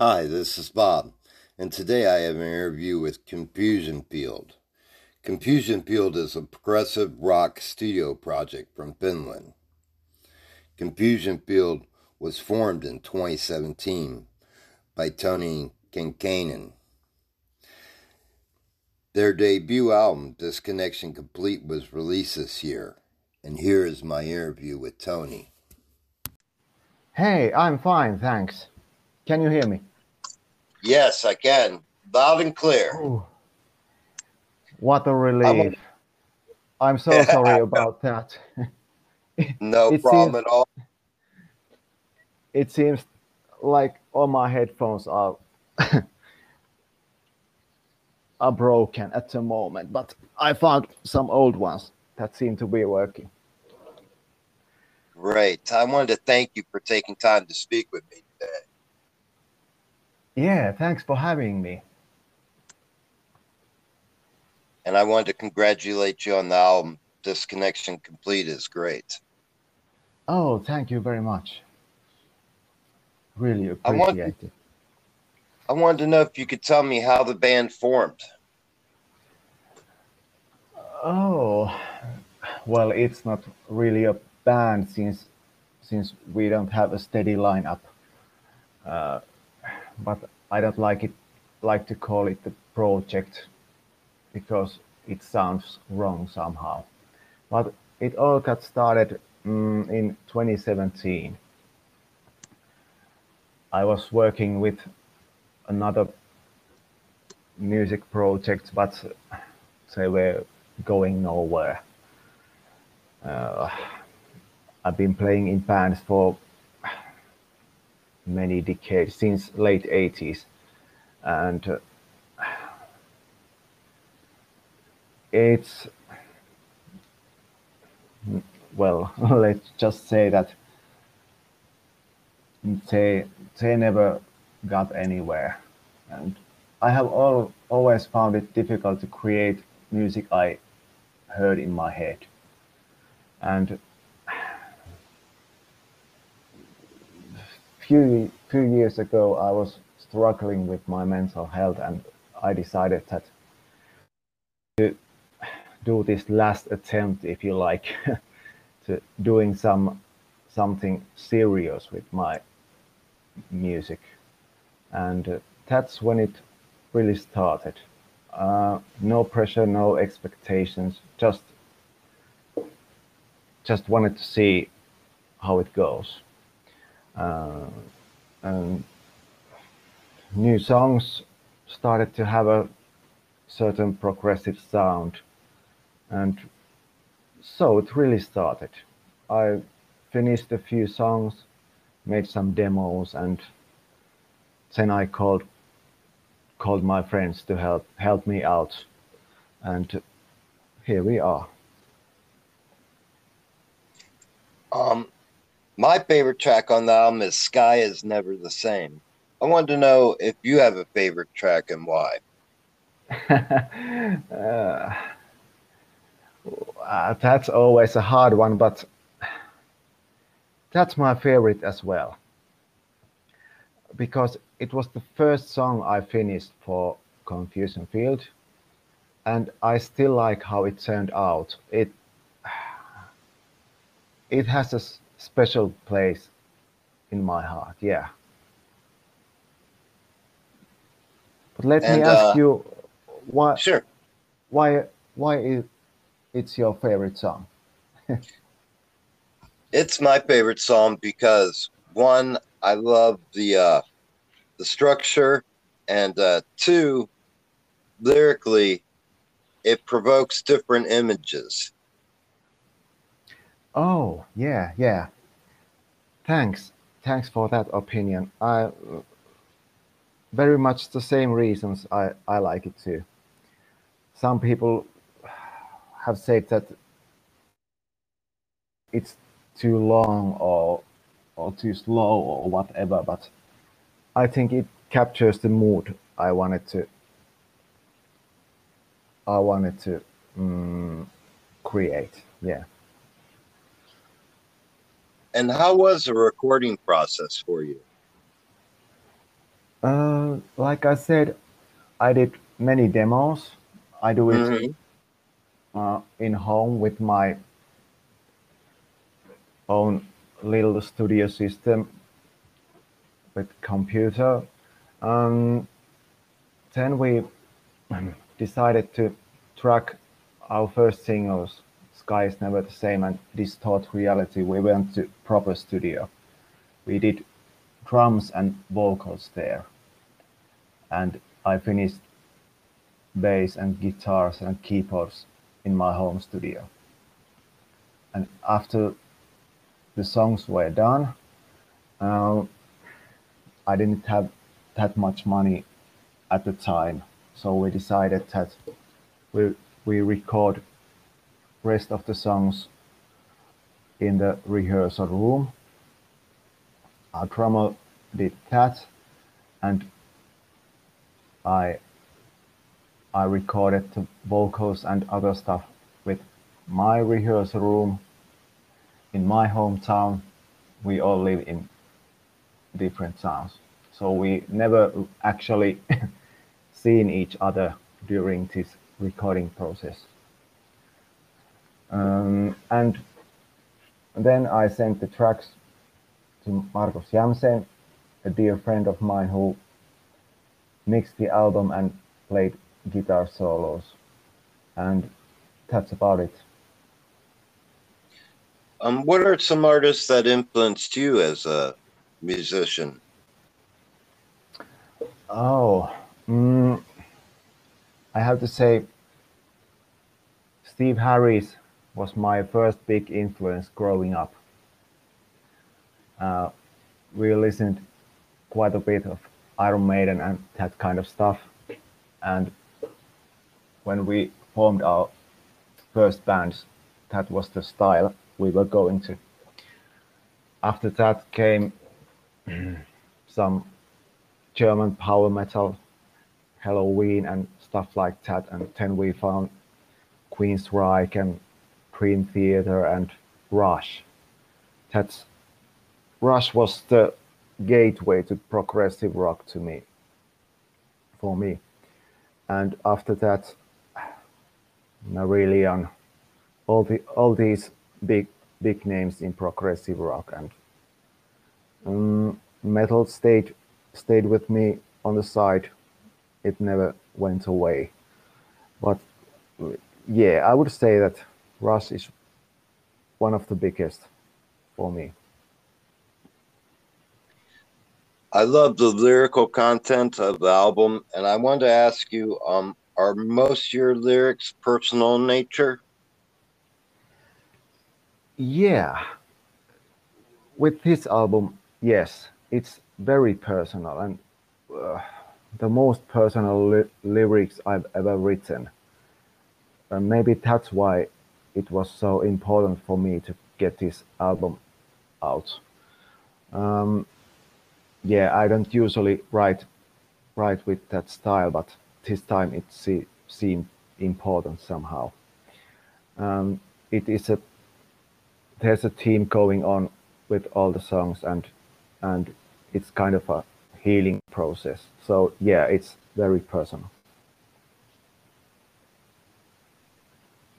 Hi, this is Bob, and today I have an interview with Confusion Field. Confusion Field is a progressive rock studio project from Finland. Confusion Field was formed in 2017 by Tomi Kinkanen. Their debut album, Disconnection Complete, was released this year, and here is my interview with Tomi. Hey, I'm fine, thanks. Can you hear me? Yes, I can. Loud and clear. Ooh. What a relief. I'm so sorry about that. no It problem seems- at all. It seems like all my headphones are are broken at the moment, but I found some old ones that seem to be working. Great. I wanted to thank you for taking time to speak with me. Yeah, thanks for having me. And I wanted to congratulate you on the album. Disconnection Complete is great. Oh, thank you very much. Really I want- it. I wanted to know if you could tell me how the band formed. Oh, well, it's not really a band since since we don't have a steady lineup. Uh, but I don't like it like to call it the project because it sounds wrong somehow. But it all got started mm, in 2017. I was working with another music project, but they were going nowhere. Uh, I've been playing in bands for many decades, since late 80s, and uh, it's well, let's just say that they they never got anywhere, and I have all, always found it difficult to create music I heard in my head. And few few years ago, I was struggling with my mental health, and I decided that to do this last attempt, if you like, to doing some something serious with my music, and uh, that's when it really started. Uh, no pressure, no expectations, just just wanted to see how it goes. Uh, and new songs started to have a certain progressive sound, and so it really started. I finished a few songs, made some demos, and then I called called my friends to help help me out, and here we are. Um, my favorite track on the album is Sky is Never the Same. I wanted to know if you have a favorite track and why. uh, uh, that's always a hard one, but that's my favorite as well. Because it was the first song I finished for Confusion Field, and I still like how it turned out. It it has a special place in my heart, yeah. But let And, me ask uh, you, why Sure. why why is it's your favorite song? It's my favorite song because one, I love the uh, the structure, and uh, two, lyrically, it provokes different images. Oh, yeah, yeah. Thanks. Thanks for that opinion. I very much the same reasons I, I like it too. Some people have said that it's too long or or too slow or whatever, but I think it captures the mood I wanted to I wanted to mm, create. Yeah. And how was the recording process for you? Uh, like I said, I did many demos. I do it mm-hmm. uh, in home with my own little studio system with computer. Um, then we decided to track our first singles, Sky is Never the Same and Distort Reality. We went to proper studio. We did drums and vocals there. And I finished bass and guitars and keyboards in my home studio. And after the songs were done, uh, I didn't have that much money at the time, so we decided that we we record rest of the songs in the rehearsal room. Our drummer did that, and I I recorded the vocals and other stuff with my rehearsal room in my hometown. We all live in different towns. So we never actually seen each other during this recording process. Um, and then I sent the tracks to Markus Jämsä, a dear friend of mine who mixed the album and played guitar solos. And that's about it. Um, what are some artists that influenced you as a musician? Oh, mm, I have to say, Steve Harris was my first big influence growing up. Uh, we listened quite a bit of Iron Maiden and that kind of stuff. And when we formed our first bands, that was the style we were going to. After that came some German power metal, Helloween, and stuff like that. And then we found Queensryche and Dream Theater and Rush. That's Rush was the gateway to progressive rock to me, for me. And after that, Marillion, all the all these big big names in progressive rock and um, metal stayed stayed with me on the side. It never went away. But yeah, I would say that Rush is one of the biggest for me. I love the lyrical content of the album, and I wanted to ask you: um, Are most your lyrics personal in nature? Yeah, with this album, yes, it's very personal and uh, the most personal li- lyrics I've ever written. And maybe that's why it was so important for me to get this album out. Um, yeah, I don't usually write write with that style, but this time it se- seemed important somehow. Um, it is a there's a theme going on with all the songs, and and it's kind of a healing process. So yeah, it's very personal.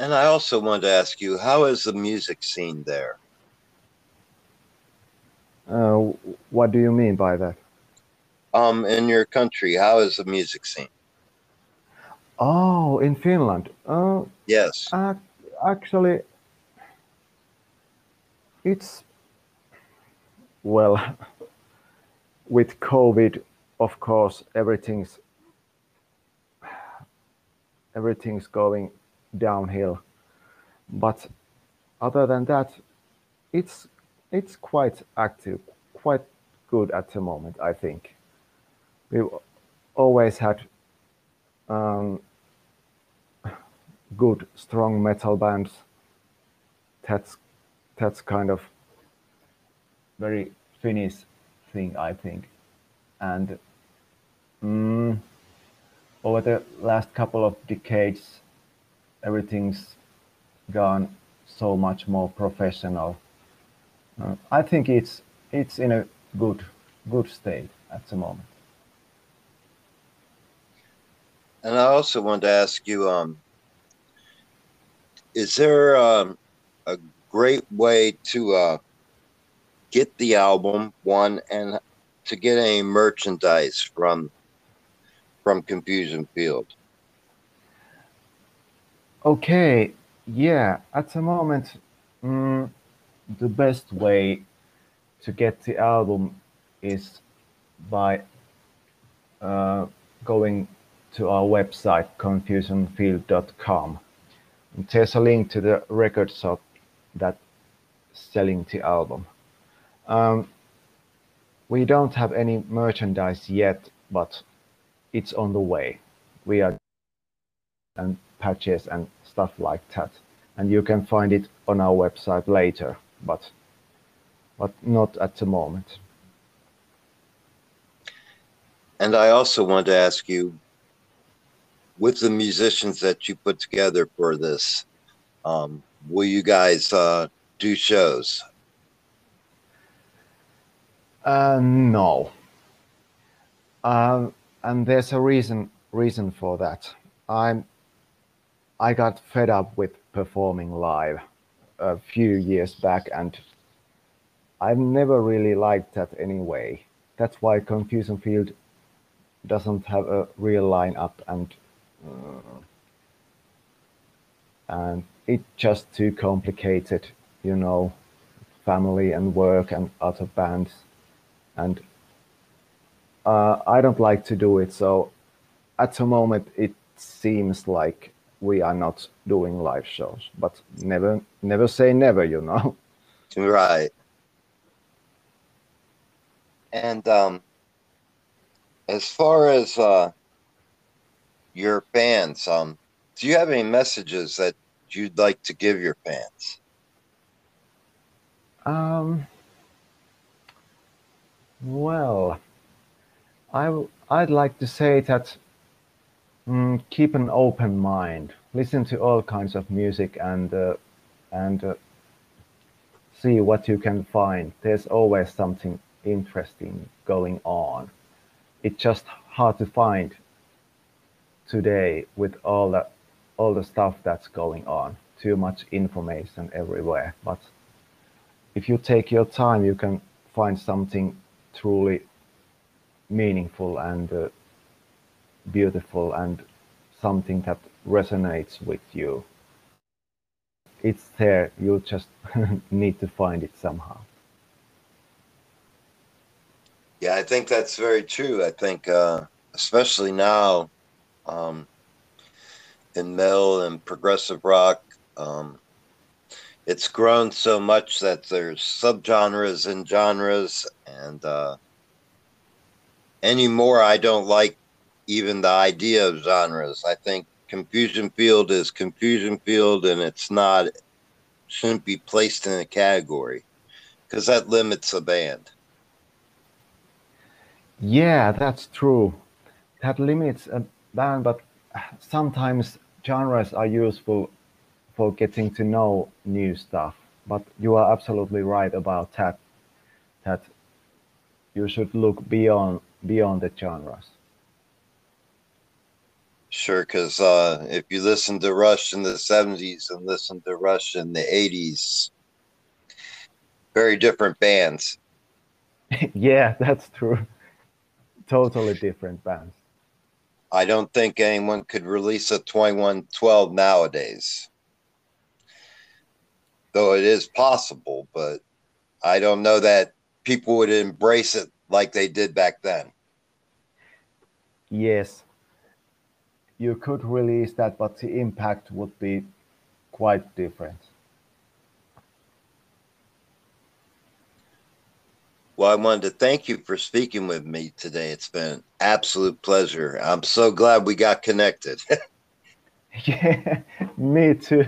And I also wanted to ask you, how is the music scene there? Uh, what do you mean by that? Um, in your country, how is the music scene? Oh, in Finland. Uh, yes. Uh, actually, it's well with COVID, of course, everything's everything's going downhill. But other than that, it's it's quite active, quite good at the moment. I think we've always had um, good, strong metal bands. That's that's kind of very Finnish thing, I think. And mm, over the last couple of decades, everything's gone so much more professional. Uh, I think it's it's in a good good state at the moment. And I also wanted to ask you, um, is there um, a great way to uh, get the album one and to get any merchandise from from Confusion Field? Okay, yeah. At the moment, mm, the best way to get the album is by uh, going to our website confusionfield.com. There's a link to the record shop that selling the album. Um, we don't have any merchandise yet, but it's on the way. We are and patches and stuff like that, and you can find it on our website later, but but not at the moment. And I also want to ask you, with the musicians that you put together for this, um, will you guys uh, do shows? Uh, no. Uh, and there's a reason reason for that. I'm I got fed up with performing live a few years back, and I've never really liked that anyway. That's why Confusion Field doesn't have a real lineup and uh, and it's just too complicated, you know, family and work and other bands, and uh, I don't like to do it. So at the moment, it seems like we are not doing live shows, but never, never say never, you know. Right. And um, as far as uh, your fans, um, do you have any messages that you'd like to give your fans? Um, well, I I'd like to say that mm, keep an open mind, listen to all kinds of music, and uh, and uh, see what you can find. There's always something interesting going on. It's just hard to find today with all the all the stuff that's going on. Too much information everywhere. But if you take your time you can find something truly meaningful and uh, beautiful and something that resonates with you. It's there. You just need to find it somehow. Yeah, I think that's very true. I think, uh, especially now, um, in metal and progressive rock, um, it's grown so much that there's subgenres and genres, and uh, anymore, I don't like even the idea of genres. I think confusion field is confusion field, and it's not shouldn't be placed in a category because that limits a band. Yeah, that's true. That limits a band, but sometimes genres are useful for getting to know new stuff. But you are absolutely right about that. That you should look beyond beyond the genres. Sure, because uh, if you listen to Rush in the '70s and listen to Rush in the '80s, very different bands. yeah, that's true totally different bands. I don't think anyone could release a 2112 nowadays. Though it is possible, but I don't know that people would embrace it like they did back then. Yes. You could release that, but the impact would be quite different. Well, I wanted to thank you for speaking with me today. It's been an absolute pleasure. I'm so glad we got connected. yeah, me too.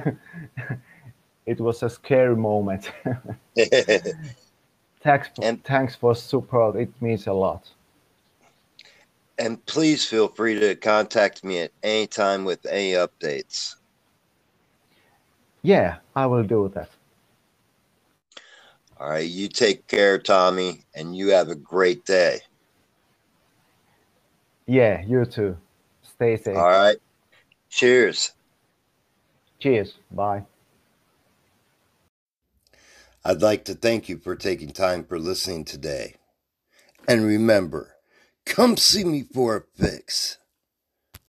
It was a scary moment. thanks, for, and, thanks for support. It means a lot. And please feel free to contact me at any time with any updates. Yeah, I will do that. All right. You take care, Tomi, and you have a great day. Yeah, you too. Stay safe. All right. Cheers. Cheers. Bye. I'd like to thank you for taking time for listening today. And remember, come see me for a fix.